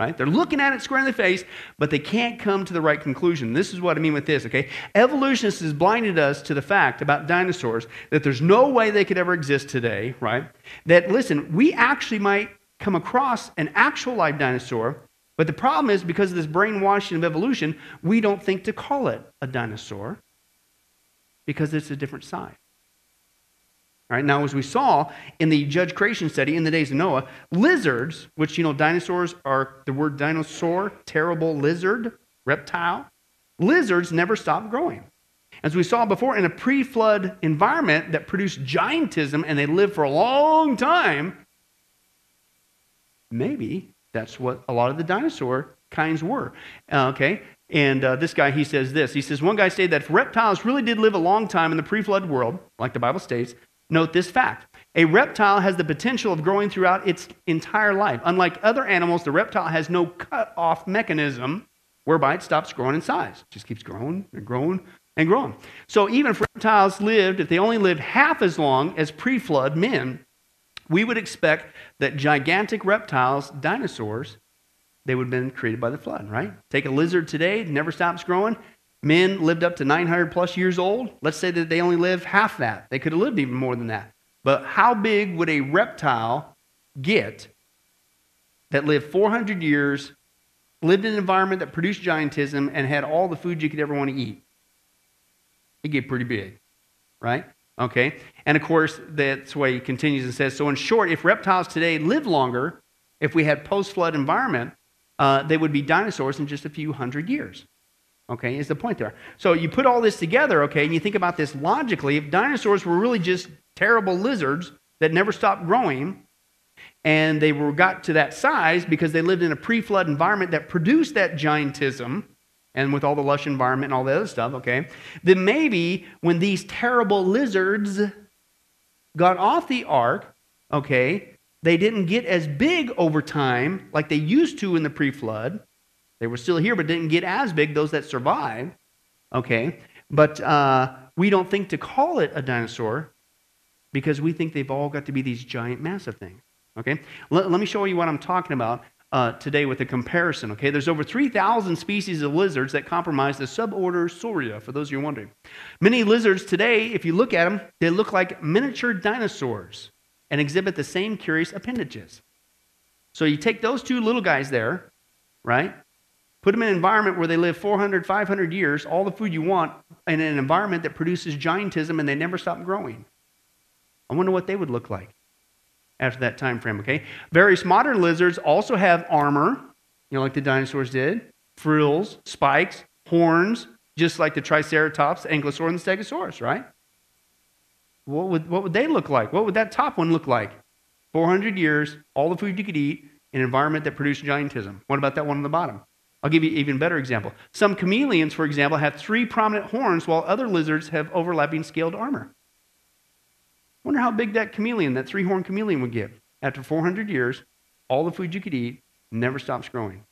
Right? They're looking at it square in the face, but they can't come to the right conclusion. This is what I mean with this, okay? Evolutionists has blinded us to the fact about dinosaurs that there's no way they could ever exist today, right? That, listen, we actually might come across an actual live dinosaur but the problem is because of this brainwashing of evolution, we don't think to call it a dinosaur because it's a different size. Right, now, as we saw in the Judge Creation study in the days of Noah, lizards, which you know, dinosaurs are the word dinosaur, terrible lizard, reptile, lizards never stop growing. As we saw before, in a pre flood environment that produced giantism and they lived for a long time, maybe that's what a lot of the dinosaur kinds were. Uh, okay? And uh, this guy, he says this. He says, one guy stated that if reptiles really did live a long time in the pre flood world, like the Bible states, note this fact. A reptile has the potential of growing throughout its entire life. Unlike other animals, the reptile has no cut off mechanism whereby it stops growing in size. It just keeps growing and growing and growing. So even if reptiles lived, if they only lived half as long as pre flood men, we would expect that gigantic reptiles, dinosaurs, they would have been created by the flood, right? Take a lizard today, never stops growing. Men lived up to 900 plus years old. Let's say that they only live half that. They could have lived even more than that. But how big would a reptile get that lived 400 years lived in an environment that produced giantism, and had all the food you could ever want to eat, it get pretty big, right? Okay? And of course, that's why he continues and says, so in short, if reptiles today live longer, if we had post-flood environment, uh, they would be dinosaurs in just a few hundred years. Okay, is the point there. So you put all this together, okay, and you think about this logically. If dinosaurs were really just terrible lizards that never stopped growing, and they were got to that size because they lived in a pre-flood environment that produced that giantism, and with all the lush environment and all the other stuff, okay, then maybe when these terrible lizards got off the ark, okay, they didn't get as big over time like they used to in the pre flood. They were still here, but didn't get as big, those that survived, okay. But uh, we don't think to call it a dinosaur because we think they've all got to be these giant, massive things, okay. Let, let me show you what I'm talking about uh, today with a comparison. Okay, there's over 3,000 species of lizards that comprise the suborder Sauria. For those of you wondering, many lizards today, if you look at them, they look like miniature dinosaurs and exhibit the same curious appendages. So you take those two little guys there, right? Put them in an environment where they live 400, 500 years, all the food you want, in an environment that produces giantism and they never stop growing. I wonder what they would look like after that time frame, okay? Various modern lizards also have armor, you know, like the dinosaurs did, frills, spikes, horns, just like the Triceratops, Ankylosaur, and the Stegosaurus, right? What would, what would they look like? What would that top one look like? 400 years, all the food you could eat, an environment that produced giantism. What about that one on the bottom? I'll give you an even better example. Some chameleons, for example, have three prominent horns, while other lizards have overlapping scaled armor. Wonder how big that chameleon, that three horned chameleon, would get. After 400 years, all the food you could eat never stops growing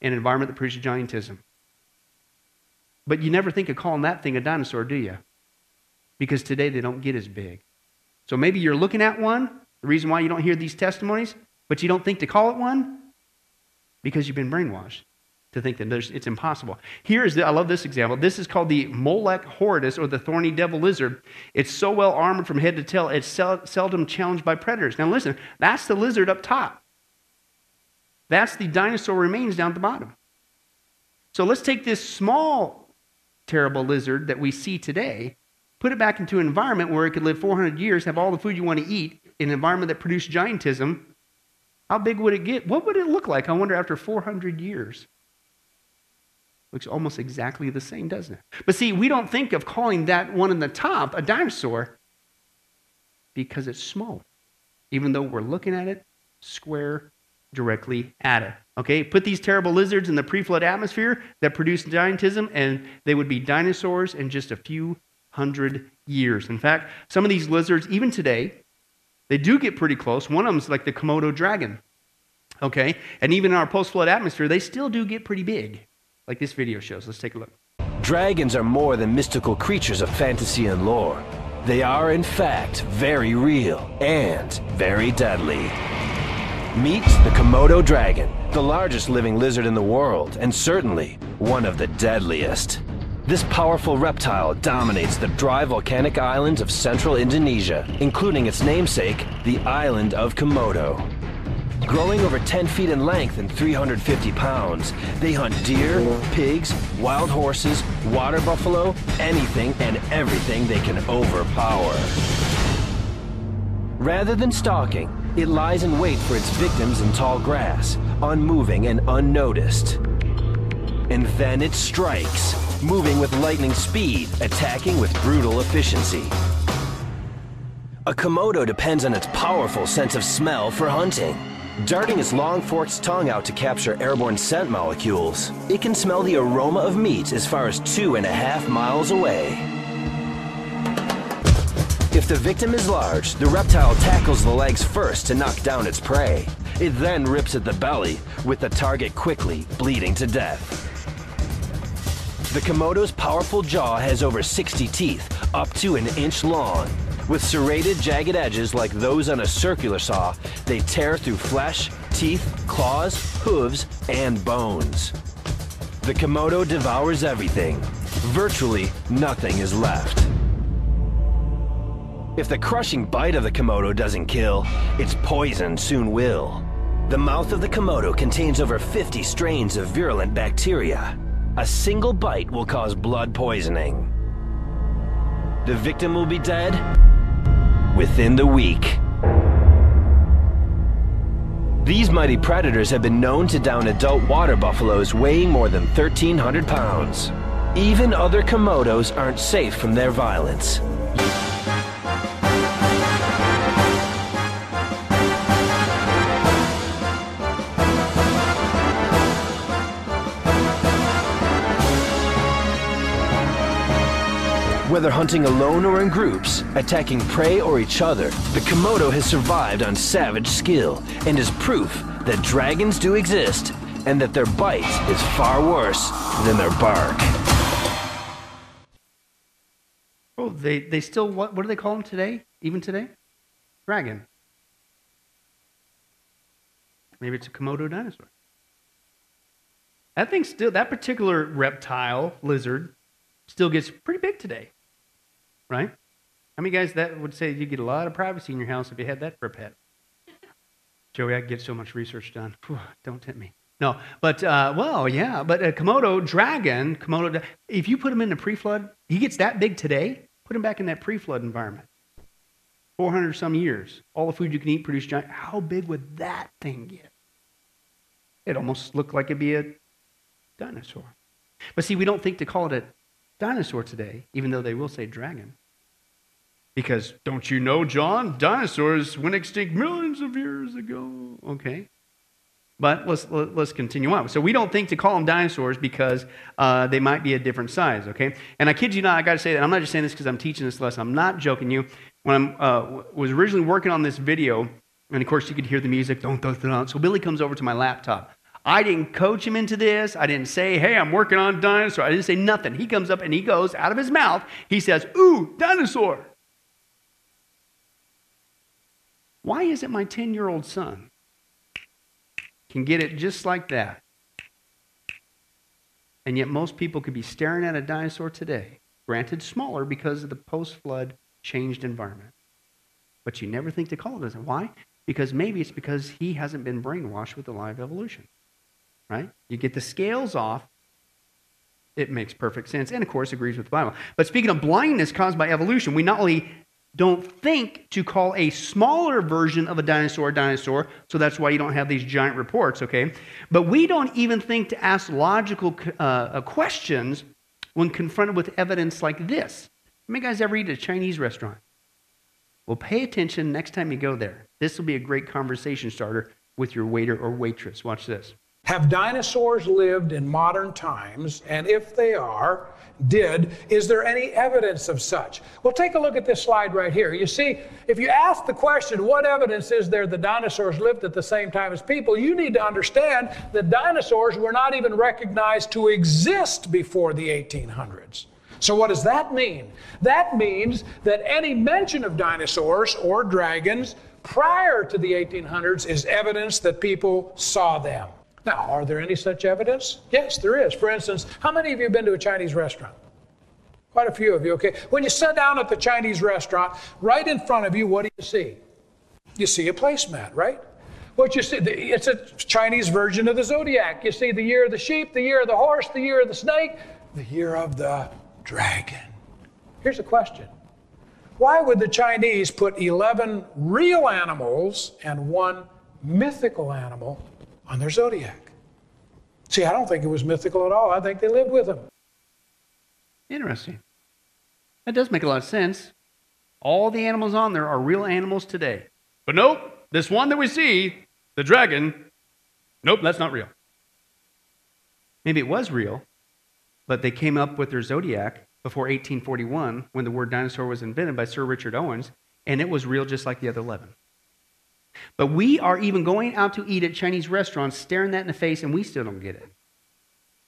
in an environment that produces giantism. But you never think of calling that thing a dinosaur, do you? Because today they don't get as big. So maybe you're looking at one, the reason why you don't hear these testimonies, but you don't think to call it one? Because you've been brainwashed to think that it's impossible. Here is the, I love this example. This is called the Moloch horridus or the thorny devil lizard. It's so well armored from head to tail, it's sel- seldom challenged by predators. Now listen, that's the lizard up top. That's the dinosaur remains down at the bottom. So let's take this small, terrible lizard that we see today, put it back into an environment where it could live 400 years, have all the food you want to eat, in an environment that produced giantism. How big would it get? What would it look like? I wonder after 400 years. Looks almost exactly the same, doesn't it? But see, we don't think of calling that one in the top a dinosaur because it's small, even though we're looking at it square directly at it. Okay, put these terrible lizards in the pre flood atmosphere that produced giantism, and they would be dinosaurs in just a few hundred years. In fact, some of these lizards, even today, they do get pretty close. One of them is like the Komodo dragon. Okay, and even in our post flood atmosphere, they still do get pretty big like this video shows. Let's take a look. Dragons are more than mystical creatures of fantasy and lore. They are, in fact, very real and very deadly. Meet the Komodo dragon, the largest living lizard in the world, and certainly one of the deadliest. This powerful reptile dominates the dry volcanic islands of central Indonesia, including its namesake, the island of Komodo. Growing over 10 feet in length and 350 pounds, they hunt deer, pigs, wild horses, water buffalo, anything and everything they can overpower. Rather than stalking, it lies in wait for its victims in tall grass, unmoving and unnoticed. And then it strikes, moving with lightning speed, attacking with brutal efficiency. A Komodo depends on its powerful sense of smell for hunting. Darting its long forked tongue out to capture airborne scent molecules, it can smell the aroma of meat as far as two and a half miles away. If the victim is large, the reptile tackles the legs first to knock down its prey. It then rips at the belly, with the target quickly bleeding to death. The Komodo's powerful jaw has over 60 teeth, up to an inch long, with serrated, jagged edges like those on a circular saw, they tear through flesh, teeth, claws, hooves, and bones. The Komodo devours everything. Virtually nothing is left. If the crushing bite of the Komodo doesn't kill, its poison soon will. The mouth of the Komodo contains over 50 strains of virulent bacteria. A single bite will cause blood poisoning. The victim will be dead within the week. These mighty predators have been known to down adult water buffaloes weighing more than 1,300 pounds. Even other Komodos aren't safe from their violence. Whether hunting alone or in groups, attacking prey or each other, the Komodo has survived on savage skill and is proof that dragons do exist and that their bite is far worse than their bark. Oh, they, they still, what, what do they call them today? Even today? Dragon. Maybe it's a Komodo dinosaur. That thing still, that particular reptile, lizard, still gets pretty big today. Right? How many guys that would say you get a lot of privacy in your house if you had that for a pet? Joey, I get so much research done. Whew, don't tempt me. No, but uh, well, yeah, but a Komodo dragon, Komodo, if you put him in the pre-flood, he gets that big today. Put him back in that pre-flood environment. 400 some years, all the food you can eat produce giant. How big would that thing get? It almost looked like it'd be a dinosaur. But see, we don't think to call it a dinosaur today, even though they will say dragon. Because don't you know, John, dinosaurs went extinct millions of years ago. Okay. But let's let's continue on. So we don't think to call them dinosaurs because uh, they might be a different size. Okay, and I kid you not, I got to say that I'm not just saying this because I'm teaching this lesson. I'm not joking you. When I uh, was originally working on this video, and of course you could hear the music. Don't don't don't. So Billy comes over to my laptop. I didn't coach him into this. I didn't say, "Hey, I'm working on dinosaur." I didn't say nothing. He comes up and he goes out of his mouth. He says, "Ooh, dinosaur." Why is it my 10 year old son can get it just like that? And yet, most people could be staring at a dinosaur today, granted smaller because of the post flood changed environment. But you never think to call it Why? Because maybe it's because he hasn't been brainwashed with the live evolution. Right? You get the scales off, it makes perfect sense, and of course agrees with the Bible. But speaking of blindness caused by evolution, we not only don't think to call a smaller version of a dinosaur a dinosaur, so that's why you don't have these giant reports, okay? But we don't even think to ask logical uh, uh, questions when confronted with evidence like this. How many guys ever eat at a Chinese restaurant? Well, pay attention next time you go there. This will be a great conversation starter with your waiter or waitress. Watch this. Have dinosaurs lived in modern times? And if they are, did, is there any evidence of such? Well, take a look at this slide right here. You see, if you ask the question, what evidence is there that dinosaurs lived at the same time as people, you need to understand that dinosaurs were not even recognized to exist before the 1800s. So, what does that mean? That means that any mention of dinosaurs or dragons prior to the 1800s is evidence that people saw them. Now, are there any such evidence? Yes, there is. For instance, how many of you have been to a Chinese restaurant? Quite a few of you, okay? When you sit down at the Chinese restaurant, right in front of you, what do you see? You see a placemat, right? What you see, it's a Chinese version of the zodiac. You see the year of the sheep, the year of the horse, the year of the snake, the year of the dragon. Here's a question Why would the Chinese put 11 real animals and one mythical animal on their zodiac. See, I don't think it was mythical at all. I think they lived with them. Interesting. That does make a lot of sense. All the animals on there are real animals today. But nope, this one that we see, the dragon, nope, that's not real. Maybe it was real, but they came up with their zodiac before 1841 when the word dinosaur was invented by Sir Richard Owens, and it was real just like the other 11. But we are even going out to eat at Chinese restaurants, staring that in the face, and we still don't get it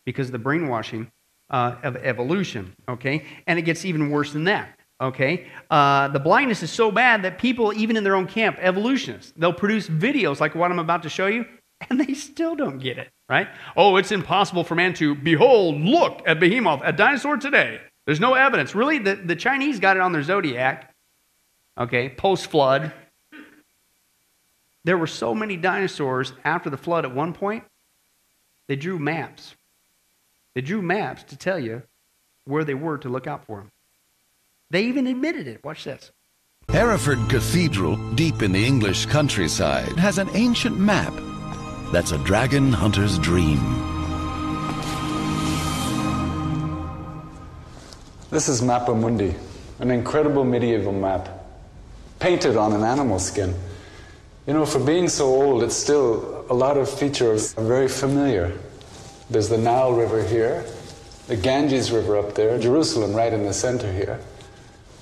because of the brainwashing uh, of evolution, okay? And it gets even worse than that, okay? Uh, the blindness is so bad that people, even in their own camp, evolutionists, they'll produce videos like what I'm about to show you, and they still don't get it, right? Oh, it's impossible for man to behold, look at behemoth, a dinosaur today. There's no evidence. Really, the, the Chinese got it on their zodiac, okay, post flood, There were so many dinosaurs after the flood at one point, they drew maps. They drew maps to tell you where they were to look out for them. They even admitted it. Watch this. Hereford Cathedral, deep in the English countryside, has an ancient map that's a dragon hunter's dream. This is Mappa Mundi, an incredible medieval map, painted on an animal skin. You know, for being so old, it's still a lot of features are very familiar. There's the Nile River here, the Ganges River up there, Jerusalem right in the center here.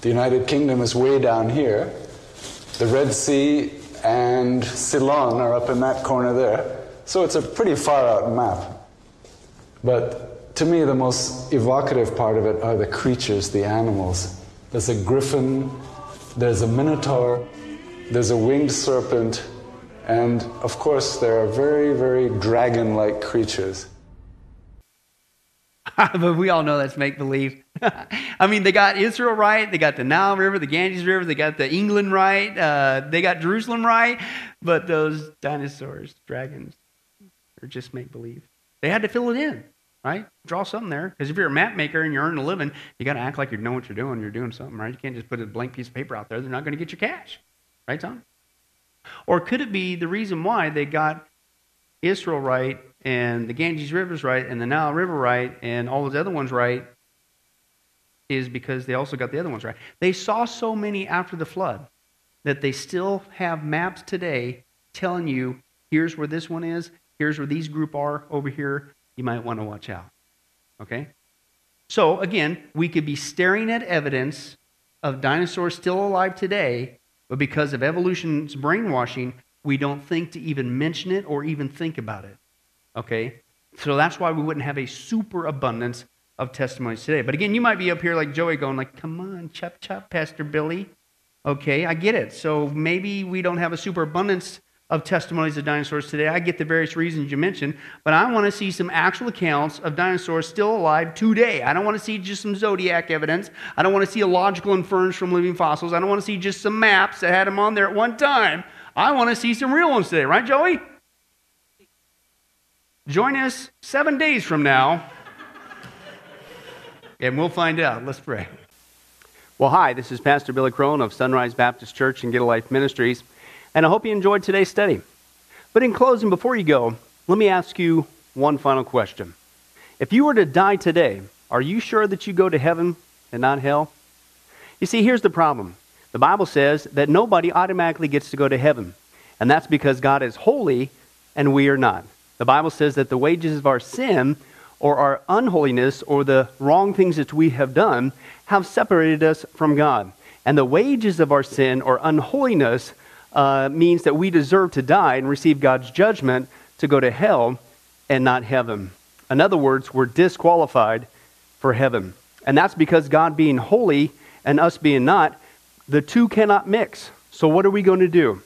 The United Kingdom is way down here. The Red Sea and Ceylon are up in that corner there. So it's a pretty far out map. But to me, the most evocative part of it are the creatures, the animals. There's a griffin, there's a minotaur, there's a winged serpent, and of course, there are very, very dragon like creatures. but we all know that's make believe. I mean, they got Israel right, they got the Nile River, the Ganges River, they got the England right, uh, they got Jerusalem right, but those dinosaurs, dragons, are just make believe. They had to fill it in, right? Draw something there. Because if you're a map maker and you're earning a living, you got to act like you know what you're doing. You're doing something, right? You can't just put a blank piece of paper out there. They're not going to get your cash, right, Tom? Or could it be the reason why they got Israel right and the Ganges River's right and the Nile River right and all those other ones right is because they also got the other ones right. They saw so many after the flood that they still have maps today telling you here's where this one is, here's where these group are over here. You might want to watch out. Okay? So again, we could be staring at evidence of dinosaurs still alive today, but because of evolution's brainwashing, we don't think to even mention it or even think about it. Okay? So that's why we wouldn't have a super abundance of testimonies today. But again, you might be up here like Joey going like, "Come on, chop chop, Pastor Billy." Okay, I get it. So maybe we don't have a super abundance of testimonies of dinosaurs today. I get the various reasons you mentioned, but I want to see some actual accounts of dinosaurs still alive today. I don't want to see just some zodiac evidence. I don't want to see a logical inference from living fossils. I don't want to see just some maps that had them on there at one time. I want to see some real ones today, right, Joey? Join us seven days from now, and we'll find out. Let's pray. Well, hi, this is Pastor Billy Crone of Sunrise Baptist Church and Get a Life Ministries, and I hope you enjoyed today's study. But in closing, before you go, let me ask you one final question. If you were to die today, are you sure that you go to heaven and not hell? You see, here's the problem the Bible says that nobody automatically gets to go to heaven, and that's because God is holy and we are not. The Bible says that the wages of our sin or our unholiness or the wrong things that we have done have separated us from God. And the wages of our sin or unholiness uh, means that we deserve to die and receive God's judgment to go to hell and not heaven. In other words, we're disqualified for heaven. And that's because God being holy and us being not, the two cannot mix. So, what are we going to do?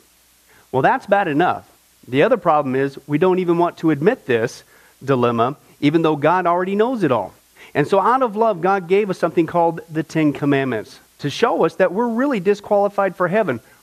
Well, that's bad enough. The other problem is we don't even want to admit this dilemma, even though God already knows it all. And so, out of love, God gave us something called the Ten Commandments to show us that we're really disqualified for heaven.